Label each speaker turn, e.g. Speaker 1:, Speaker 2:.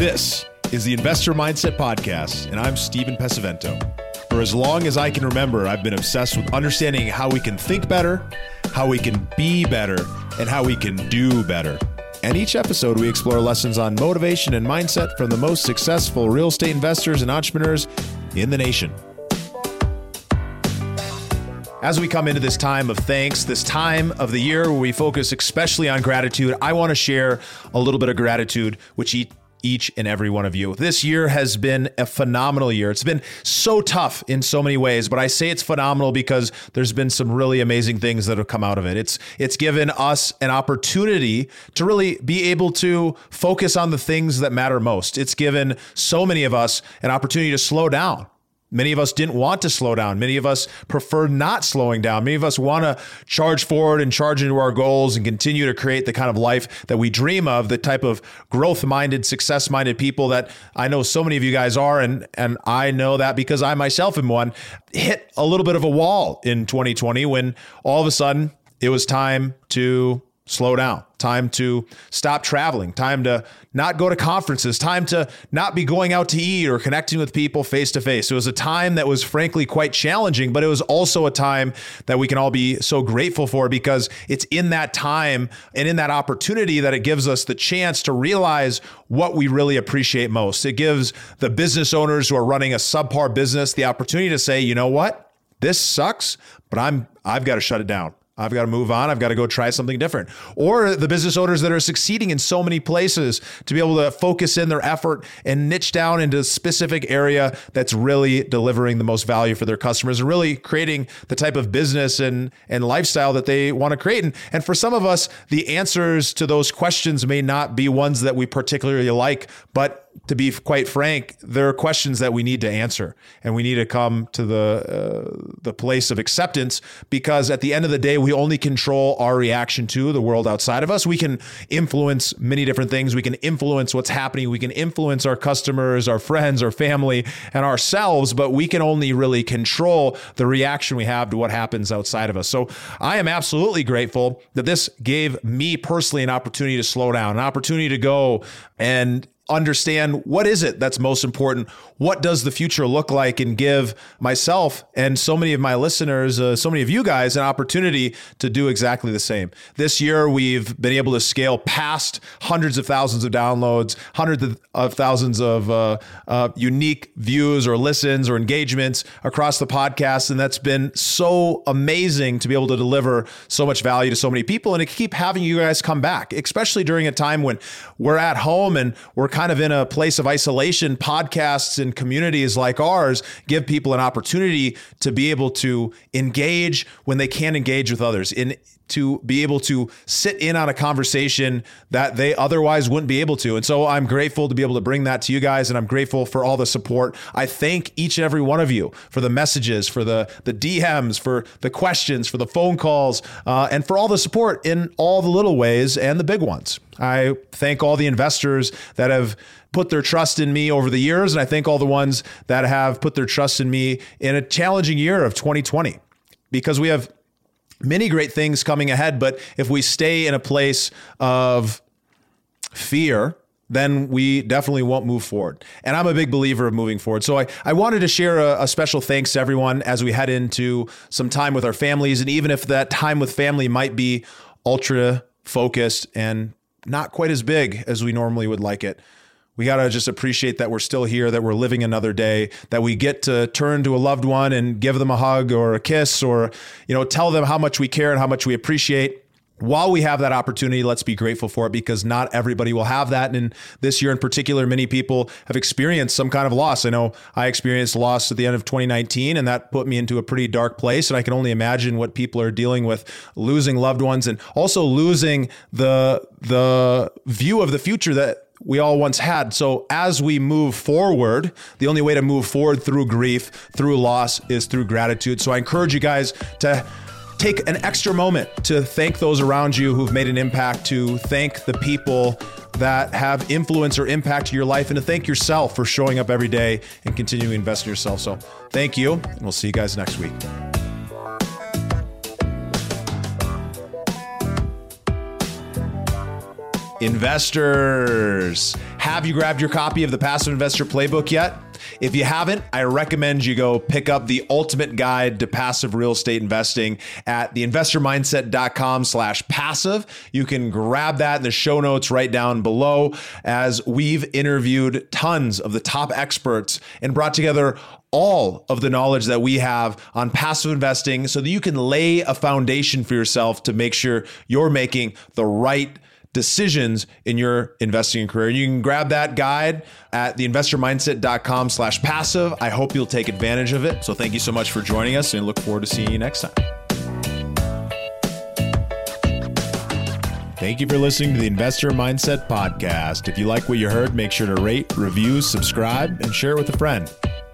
Speaker 1: This is the Investor Mindset Podcast, and I'm Steven Pesavento. For as long as I can remember, I've been obsessed with understanding how we can think better, how we can be better, and how we can do better. And each episode, we explore lessons on motivation and mindset from the most successful real estate investors and entrepreneurs in the nation. As we come into this time of thanks, this time of the year where we focus especially on gratitude, I want to share a little bit of gratitude, which each each and every one of you. This year has been a phenomenal year. It's been so tough in so many ways, but I say it's phenomenal because there's been some really amazing things that have come out of it. It's it's given us an opportunity to really be able to focus on the things that matter most. It's given so many of us an opportunity to slow down Many of us didn't want to slow down. Many of us prefer not slowing down. Many of us want to charge forward and charge into our goals and continue to create the kind of life that we dream of, the type of growth minded, success minded people that I know so many of you guys are. And, and I know that because I myself am one, hit a little bit of a wall in 2020 when all of a sudden it was time to slow down, time to stop traveling, time to not go to conferences, time to not be going out to eat or connecting with people face to face. It was a time that was frankly quite challenging, but it was also a time that we can all be so grateful for because it's in that time and in that opportunity that it gives us the chance to realize what we really appreciate most. It gives the business owners who are running a subpar business the opportunity to say, you know what? This sucks, but I'm I've got to shut it down. I've got to move on. I've got to go try something different. Or the business owners that are succeeding in so many places to be able to focus in their effort and niche down into a specific area that's really delivering the most value for their customers and really creating the type of business and, and lifestyle that they want to create. And, and for some of us, the answers to those questions may not be ones that we particularly like, but to be quite frank, there are questions that we need to answer, and we need to come to the uh, the place of acceptance because at the end of the day, we only control our reaction to the world outside of us. We can influence many different things. We can influence what's happening. We can influence our customers, our friends, our family, and ourselves, but we can only really control the reaction we have to what happens outside of us. So I am absolutely grateful that this gave me personally an opportunity to slow down, an opportunity to go and understand what is it that's most important? What does the future look like and give myself and so many of my listeners uh, so many of you guys an opportunity to do exactly the same? This year we've been able to scale past hundreds of thousands of downloads hundreds of thousands of uh, uh, unique views or listens or engagements across the podcast and that's been so amazing to be able to deliver so much value to so many people and to keep having you guys come back especially during a time when we're at home and we're kind of in a place of isolation, podcasts and communities like ours give people an opportunity to be able to engage when they can't engage with others. In to be able to sit in on a conversation that they otherwise wouldn't be able to. And so I'm grateful to be able to bring that to you guys and I'm grateful for all the support. I thank each and every one of you for the messages, for the the DMs, for the questions, for the phone calls, uh, and for all the support in all the little ways and the big ones. I thank all the investors that have put their trust in me over the years. And I thank all the ones that have put their trust in me in a challenging year of 2020 because we have many great things coming ahead. But if we stay in a place of fear, then we definitely won't move forward. And I'm a big believer of moving forward. So I, I wanted to share a, a, special thanks to everyone as we head into some time with our families. And even if that time with family might be ultra focused and not quite as big as we normally would like it. We got to just appreciate that we're still here, that we're living another day, that we get to turn to a loved one and give them a hug or a kiss or, you know, tell them how much we care and how much we appreciate while we have that opportunity, let's be grateful for it because not everybody will have that. And this year in particular, many people have experienced some kind of loss. I know I experienced loss at the end of 2019, and that put me into a pretty dark place. And I can only imagine what people are dealing with losing loved ones and also losing the the view of the future that we all once had. So as we move forward, the only way to move forward through grief, through loss, is through gratitude. So I encourage you guys to take an extra moment to thank those around you who've made an impact, to thank the people that have influence or impact your life, and to thank yourself for showing up every day and continuing to invest in yourself. So, thank you, and we'll see you guys next week. Investors. Have you grabbed your copy of the Passive Investor Playbook yet? If you haven't, I recommend you go pick up the ultimate guide to passive real estate investing at theinvestormindset.com slash passive. You can grab that in the show notes right down below as we've interviewed tons of the top experts and brought together all of the knowledge that we have on passive investing so that you can lay a foundation for yourself to make sure you're making the right decisions in your investing career. You can grab that guide at theinvestormindset.com slash passive. I hope you'll take advantage of it. So thank you so much for joining us and look forward to seeing you next time. Thank you for listening to the Investor Mindset Podcast. If you like what you heard, make sure to rate, review, subscribe, and share it with a friend.